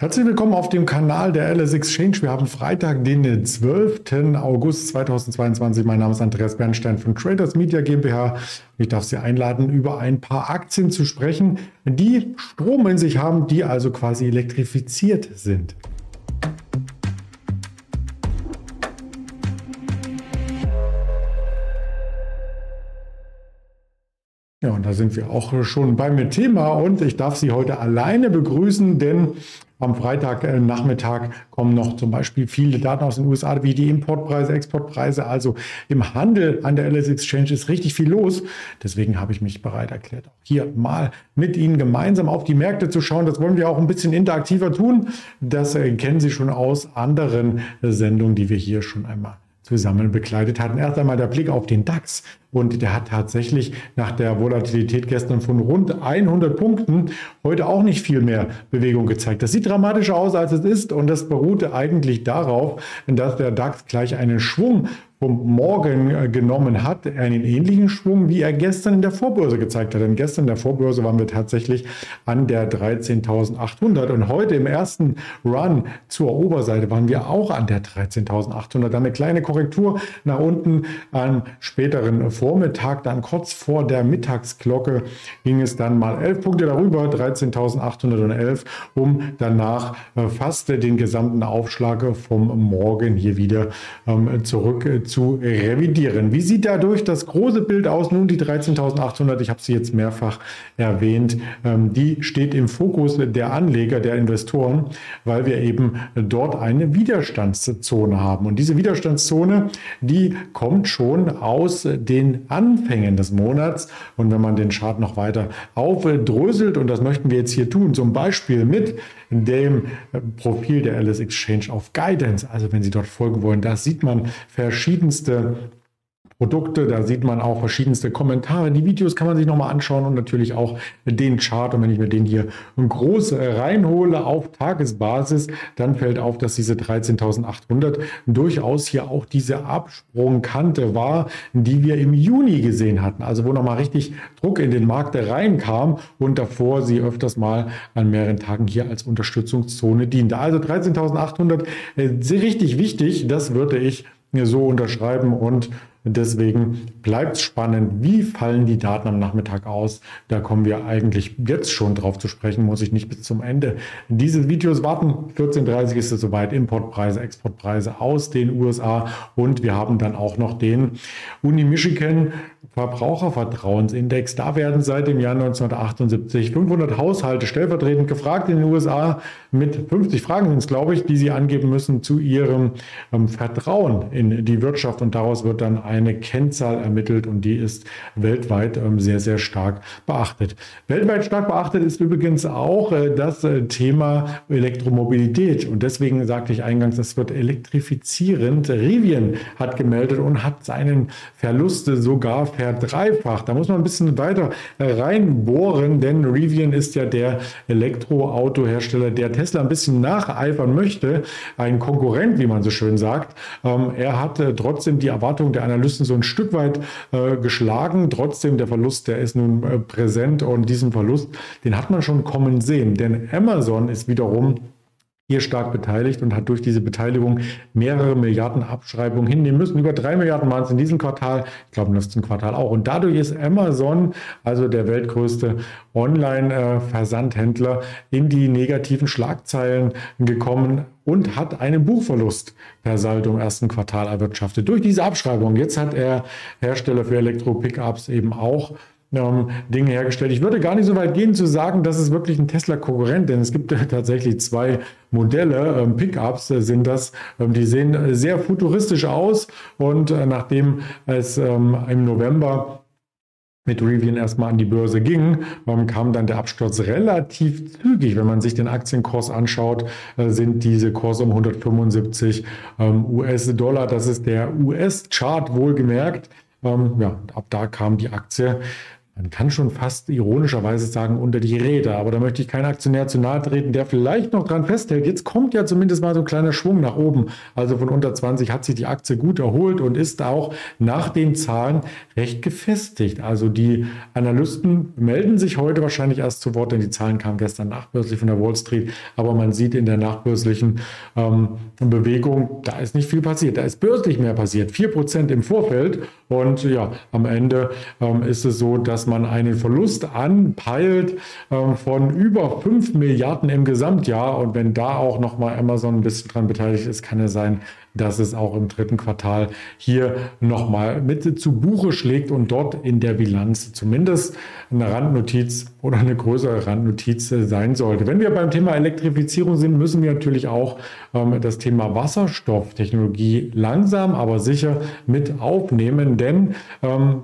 Herzlich willkommen auf dem Kanal der LS Exchange. Wir haben Freitag, den 12. August 2022. Mein Name ist Andreas Bernstein von Traders Media GmbH. Ich darf Sie einladen, über ein paar Aktien zu sprechen, die Strom in sich haben, die also quasi elektrifiziert sind. Ja, und da sind wir auch schon beim Thema und ich darf Sie heute alleine begrüßen, denn am Freitagnachmittag äh, kommen noch zum Beispiel viele Daten aus den USA, wie die Importpreise, Exportpreise. Also im Handel an der LS Exchange ist richtig viel los. Deswegen habe ich mich bereit erklärt, auch hier mal mit Ihnen gemeinsam auf die Märkte zu schauen. Das wollen wir auch ein bisschen interaktiver tun. Das äh, kennen Sie schon aus anderen Sendungen, die wir hier schon einmal zusammen begleitet hatten. Erst einmal der Blick auf den DAX und der hat tatsächlich nach der Volatilität gestern von rund 100 Punkten heute auch nicht viel mehr Bewegung gezeigt. Das sieht dramatischer aus, als es ist und das beruhte eigentlich darauf, dass der DAX gleich einen Schwung vom Morgen äh, genommen hat, einen ähnlichen Schwung, wie er gestern in der Vorbörse gezeigt hat. Denn gestern in der Vorbörse waren wir tatsächlich an der 13.800 und heute im ersten Run zur Oberseite waren wir auch an der 13.800. Dann eine kleine Korrektur nach unten am späteren Vormittag, dann kurz vor der Mittagsglocke ging es dann mal 11 Punkte darüber, 13.811, um danach äh, fast den gesamten Aufschlag vom Morgen hier wieder ähm, zurück zu revidieren. Wie sieht dadurch das große Bild aus? Nun die 13.800, ich habe sie jetzt mehrfach erwähnt, ähm, die steht im Fokus der Anleger, der Investoren, weil wir eben dort eine Widerstandszone haben. Und diese Widerstandszone, die kommt schon aus den Anfängen des Monats. Und wenn man den Chart noch weiter aufdröselt, und das möchten wir jetzt hier tun, zum Beispiel mit dem Profil der Alice Exchange auf Guidance, also wenn Sie dort folgen wollen, da sieht man verschiedenste Produkte. Da sieht man auch verschiedenste Kommentare. Die Videos kann man sich nochmal anschauen und natürlich auch den Chart. Und wenn ich mir den hier groß reinhole auf Tagesbasis, dann fällt auf, dass diese 13.800 durchaus hier auch diese Absprungkante war, die wir im Juni gesehen hatten. Also wo nochmal richtig Druck in den Markt reinkam und davor sie öfters mal an mehreren Tagen hier als Unterstützungszone diente. Also 13.800 äh, richtig wichtig. Das würde ich so unterschreiben und Deswegen bleibt es spannend, wie fallen die Daten am Nachmittag aus. Da kommen wir eigentlich jetzt schon drauf zu sprechen, muss ich nicht bis zum Ende dieses Videos warten. 14.30 ist es soweit, Importpreise, Exportpreise aus den USA und wir haben dann auch noch den Uni Michigan Verbrauchervertrauensindex. Da werden seit dem Jahr 1978 500 Haushalte stellvertretend gefragt in den USA mit 50 Fragen sind es, glaube ich, die sie angeben müssen zu ihrem ähm, Vertrauen in die Wirtschaft und daraus wird dann eine Kennzahl ermittelt und die ist weltweit ähm, sehr, sehr stark beachtet. Weltweit stark beachtet ist übrigens auch äh, das äh, Thema Elektromobilität und deswegen sagte ich eingangs, es wird elektrifizierend. Rivian hat gemeldet und hat seinen Verlust sogar verdreifacht. Da muss man ein bisschen weiter reinbohren, denn Rivian ist ja der Elektroautohersteller, der Tesla ein bisschen nacheifern möchte, ein Konkurrent, wie man so schön sagt. Ähm, er hat äh, trotzdem die Erwartungen der Analysten so ein Stück weit äh, geschlagen. Trotzdem der Verlust, der ist nun äh, präsent und diesen Verlust, den hat man schon kommen sehen. Denn Amazon ist wiederum hier stark beteiligt und hat durch diese Beteiligung mehrere Milliarden Abschreibungen hinnehmen müssen. Über drei Milliarden waren es in diesem Quartal, ich glaube im letzten Quartal auch. Und dadurch ist Amazon, also der weltgrößte Online-Versandhändler, in die negativen Schlagzeilen gekommen und hat einen Buchverlust per Saldo im ersten Quartal erwirtschaftet. Durch diese Abschreibung. Jetzt hat er Hersteller für Elektro-Pickups eben auch ähm, Dinge hergestellt. Ich würde gar nicht so weit gehen zu sagen, dass es wirklich ein Tesla-Konkurrent, denn es gibt tatsächlich zwei Modelle, ähm, Pickups äh, sind das, ähm, die sehen sehr futuristisch aus und äh, nachdem es ähm, im November mit Rivian erstmal an die Börse ging, kam dann der Absturz relativ zügig. Wenn man sich den Aktienkurs anschaut, äh, sind diese Kurse um 175 ähm, US-Dollar. Das ist der US-Chart wohlgemerkt. Ähm, ja, ab da kam die Aktie man kann schon fast ironischerweise sagen, unter die Räder. Aber da möchte ich keinen Aktionär zu nahe treten, der vielleicht noch dran festhält. Jetzt kommt ja zumindest mal so ein kleiner Schwung nach oben. Also von unter 20 hat sich die Aktie gut erholt und ist auch nach den Zahlen recht gefestigt. Also die Analysten melden sich heute wahrscheinlich erst zu Wort, denn die Zahlen kamen gestern nachbörslich von der Wall Street. Aber man sieht in der nachbörslichen ähm, Bewegung, da ist nicht viel passiert. Da ist börslich mehr passiert. 4% im Vorfeld. Und ja, am Ende ähm, ist es so, dass man einen Verlust anpeilt äh, von über 5 Milliarden im Gesamtjahr. Und wenn da auch nochmal Amazon ein bisschen dran beteiligt ist, kann es sein, dass es auch im dritten Quartal hier nochmal mit zu Buche schlägt und dort in der Bilanz zumindest eine Randnotiz oder eine größere Randnotiz sein sollte. Wenn wir beim Thema Elektrifizierung sind, müssen wir natürlich auch ähm, das Thema Wasserstofftechnologie langsam, aber sicher mit aufnehmen, denn ähm,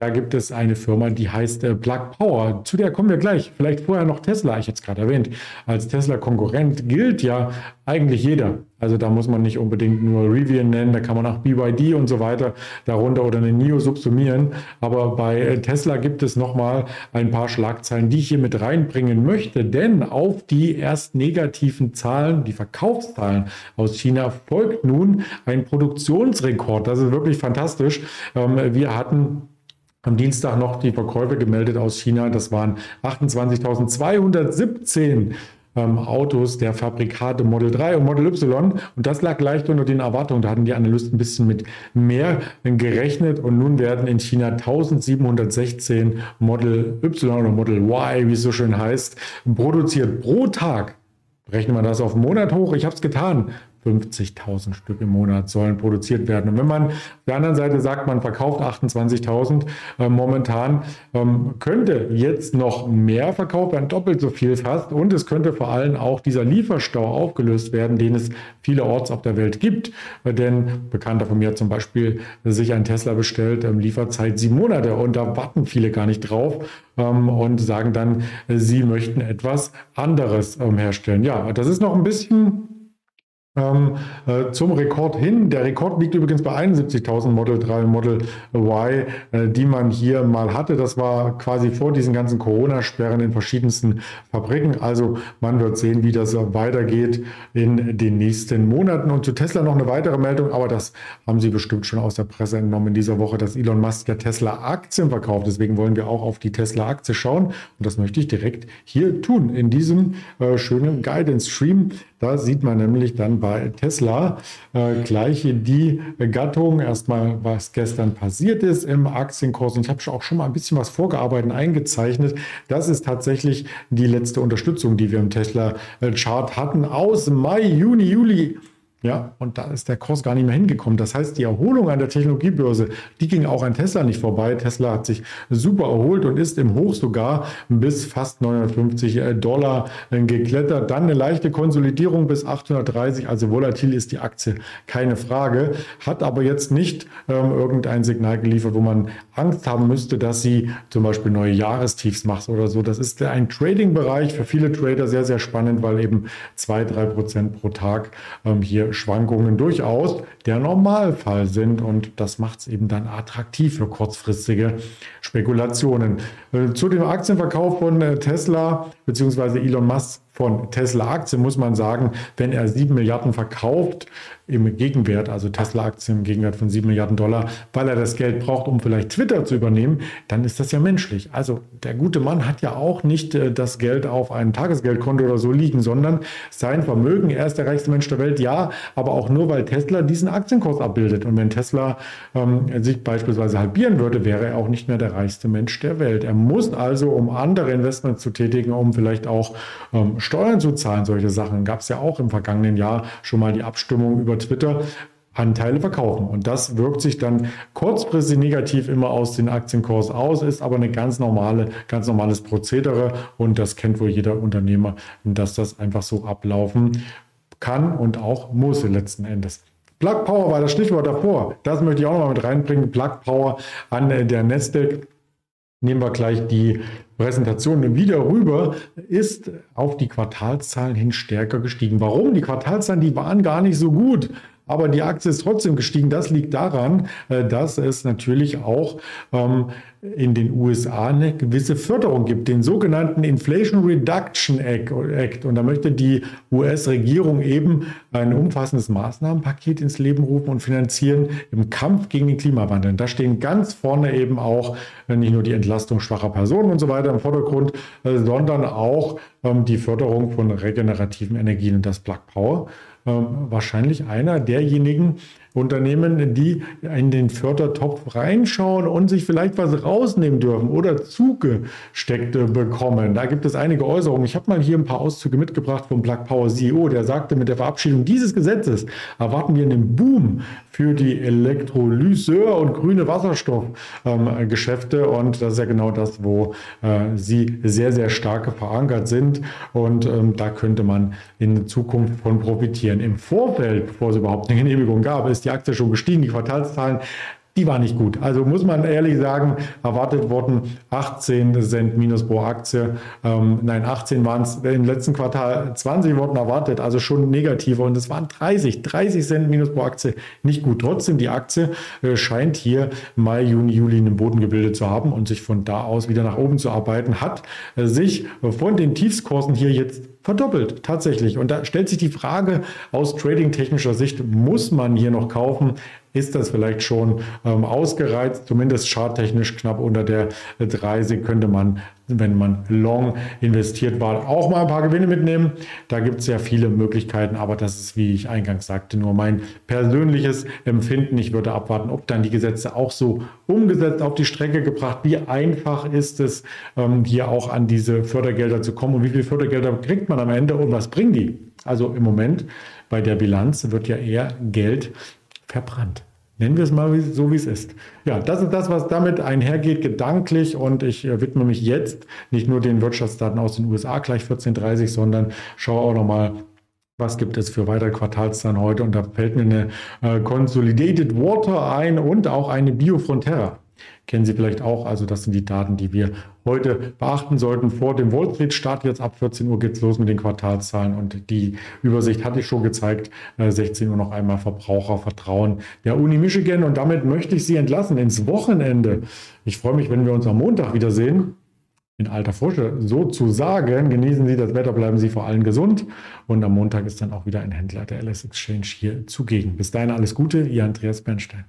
da gibt es eine Firma, die heißt äh, Plug Power. Zu der kommen wir gleich. Vielleicht vorher noch Tesla, ich jetzt gerade erwähnt. Als Tesla-Konkurrent gilt ja eigentlich jeder. Also da muss man nicht unbedingt nur Rivian nennen, da kann man auch BYD und so weiter darunter oder eine NIO subsumieren. Aber bei äh, Tesla gibt es nochmal ein paar Schlagzeilen, die ich hier mit reinbringen möchte. Denn auf die erst negativen Zahlen, die Verkaufszahlen aus China, folgt nun ein Produktionsrekord. Das ist wirklich fantastisch. Ähm, wir hatten am Dienstag noch die Verkäufe gemeldet aus China. Das waren 28.217 ähm, Autos der Fabrikate Model 3 und Model Y. Und das lag leicht unter den Erwartungen. Da hatten die Analysten ein bisschen mit mehr gerechnet. Und nun werden in China 1716 Model Y oder Model Y, wie es so schön heißt, produziert pro Tag. Rechnen wir das auf einen Monat hoch? Ich habe es getan. 50.000 Stück im Monat sollen produziert werden. Und wenn man auf der anderen Seite sagt, man verkauft 28.000 äh, momentan, ähm, könnte jetzt noch mehr verkauft werden, doppelt so viel fast. Und es könnte vor allem auch dieser Lieferstau aufgelöst werden, den es vielerorts auf der Welt gibt. Äh, denn Bekannter von mir zum Beispiel sich ein Tesla bestellt, ähm, Lieferzeit sieben Monate. Und da warten viele gar nicht drauf ähm, und sagen dann, äh, sie möchten etwas anderes ähm, herstellen. Ja, das ist noch ein bisschen ähm, äh, zum Rekord hin. Der Rekord liegt übrigens bei 71.000 Model 3 und Model Y, äh, die man hier mal hatte. Das war quasi vor diesen ganzen Corona-Sperren in verschiedensten Fabriken. Also man wird sehen, wie das weitergeht in den nächsten Monaten. Und zu Tesla noch eine weitere Meldung, aber das haben Sie bestimmt schon aus der Presse entnommen in dieser Woche, dass Elon Musk ja Tesla-Aktien verkauft. Deswegen wollen wir auch auf die Tesla-Aktie schauen. Und das möchte ich direkt hier tun, in diesem äh, schönen Guidance-Stream. Da sieht man nämlich dann bei Tesla äh, gleich die Gattung, erstmal was gestern passiert ist im Aktienkurs. Und ich habe auch schon mal ein bisschen was vorgearbeitet, eingezeichnet. Das ist tatsächlich die letzte Unterstützung, die wir im Tesla-Chart hatten aus Mai, Juni, Juli ja, und da ist der Kurs gar nicht mehr hingekommen. Das heißt, die Erholung an der Technologiebörse, die ging auch an Tesla nicht vorbei. Tesla hat sich super erholt und ist im Hoch sogar bis fast 950 äh, Dollar äh, geklettert. Dann eine leichte Konsolidierung bis 830. Also volatil ist die Aktie, keine Frage. Hat aber jetzt nicht ähm, irgendein Signal geliefert, wo man Angst haben müsste, dass sie zum Beispiel neue Jahrestiefs macht oder so. Das ist ein Trading-Bereich für viele Trader sehr, sehr spannend, weil eben zwei, drei Prozent pro Tag ähm, hier Schwankungen durchaus der Normalfall sind und das macht es eben dann attraktiv für kurzfristige Spekulationen. Äh, zu dem Aktienverkauf von äh, Tesla bzw. Elon Musk von Tesla-Aktien muss man sagen, wenn er 7 Milliarden verkauft, im Gegenwert, also Tesla-Aktien im Gegenwert von 7 Milliarden Dollar, weil er das Geld braucht, um vielleicht Twitter zu übernehmen, dann ist das ja menschlich. Also der gute Mann hat ja auch nicht äh, das Geld auf einem Tagesgeldkonto oder so liegen, sondern sein Vermögen, er ist der reichste Mensch der Welt, ja, aber auch nur, weil Tesla diesen Aktienkurs abbildet. Und wenn Tesla ähm, sich beispielsweise halbieren würde, wäre er auch nicht mehr der reichste Mensch der Welt. Er muss also, um andere Investments zu tätigen, um vielleicht auch ähm, Steuern zu zahlen, solche Sachen. Gab es ja auch im vergangenen Jahr schon mal die Abstimmung über Twitter. Anteile verkaufen. Und das wirkt sich dann kurzfristig negativ immer aus den Aktienkurs aus, ist aber eine ganz normale, ganz normales Prozedere und das kennt wohl jeder Unternehmer, dass das einfach so ablaufen kann und auch muss letzten Endes. Plug Power war das Stichwort davor. Das möchte ich auch noch mal mit reinbringen. Plug Power an der Nasdaq nehmen wir gleich die Präsentation wieder rüber, ist auf die Quartalszahlen hin stärker gestiegen. Warum? Die Quartalzahlen, die waren gar nicht so gut. Aber die Aktie ist trotzdem gestiegen. Das liegt daran, äh, dass es natürlich auch ähm, in den USA eine gewisse Förderung gibt, den sogenannten Inflation Reduction Act. Und da möchte die US-Regierung eben ein umfassendes Maßnahmenpaket ins Leben rufen und finanzieren im Kampf gegen den Klimawandel. Da stehen ganz vorne eben auch äh, nicht nur die Entlastung schwacher Personen und so weiter im Vordergrund, äh, sondern auch ähm, die Förderung von regenerativen Energien und das Plug Power. Ähm, wahrscheinlich einer derjenigen Unternehmen, die in den Fördertopf reinschauen und sich vielleicht was rausnehmen dürfen oder zugesteckt bekommen. Da gibt es einige Äußerungen. Ich habe mal hier ein paar Auszüge mitgebracht vom Black Power CEO, der sagte, mit der Verabschiedung dieses Gesetzes erwarten wir einen Boom für die Elektrolyseur und grüne Wasserstoffgeschäfte. Und das ist ja genau das, wo äh, sie sehr, sehr stark verankert sind. Und ähm, da könnte man in Zukunft von profitieren. Im Vorfeld, bevor es überhaupt eine Genehmigung gab, ist ist die Aktie schon gestiegen, die Quartalszahlen die war nicht gut. Also muss man ehrlich sagen, erwartet wurden 18 Cent minus pro Aktie. Ähm, nein, 18 waren es im letzten Quartal, 20 wurden erwartet, also schon negativer und es waren 30, 30 Cent minus pro Aktie. Nicht gut. Trotzdem, die Aktie äh, scheint hier Mai, Juni, Juli einen Boden gebildet zu haben und sich von da aus wieder nach oben zu arbeiten, hat äh, sich von den Tiefskursen hier jetzt verdoppelt, tatsächlich. Und da stellt sich die Frage aus trading-technischer Sicht, muss man hier noch kaufen? Ist das vielleicht schon ähm, ausgereizt, zumindest charttechnisch knapp unter der 30 könnte man, wenn man long investiert war, auch mal ein paar Gewinne mitnehmen. Da gibt es ja viele Möglichkeiten, aber das ist, wie ich eingangs sagte, nur mein persönliches Empfinden. Ich würde abwarten, ob dann die Gesetze auch so umgesetzt auf die Strecke gebracht. Wie einfach ist es, ähm, hier auch an diese Fördergelder zu kommen und wie viele Fördergelder kriegt man am Ende und was bringen die? Also im Moment bei der Bilanz wird ja eher Geld verbrannt. Nennen wir es mal so, wie es ist. Ja, das ist das, was damit einhergeht, gedanklich. Und ich äh, widme mich jetzt nicht nur den Wirtschaftsdaten aus den USA gleich 14.30, sondern schaue auch nochmal, was gibt es für weitere Quartalszahlen heute. Und da fällt mir eine äh, Consolidated Water ein und auch eine Biofrontera kennen Sie vielleicht auch. Also das sind die Daten, die wir heute beachten sollten. Vor dem Wall Street Start jetzt ab 14 Uhr geht es los mit den Quartalszahlen und die Übersicht hatte ich schon gezeigt. 16 äh, Uhr noch einmal Verbrauchervertrauen der Uni Michigan und damit möchte ich Sie entlassen ins Wochenende. Ich freue mich, wenn wir uns am Montag wiedersehen in alter Frische sozusagen. Genießen Sie das Wetter, bleiben Sie vor allem gesund. Und am Montag ist dann auch wieder ein Händler der LS Exchange hier zugegen. Bis dahin alles Gute, Ihr Andreas Bernstein.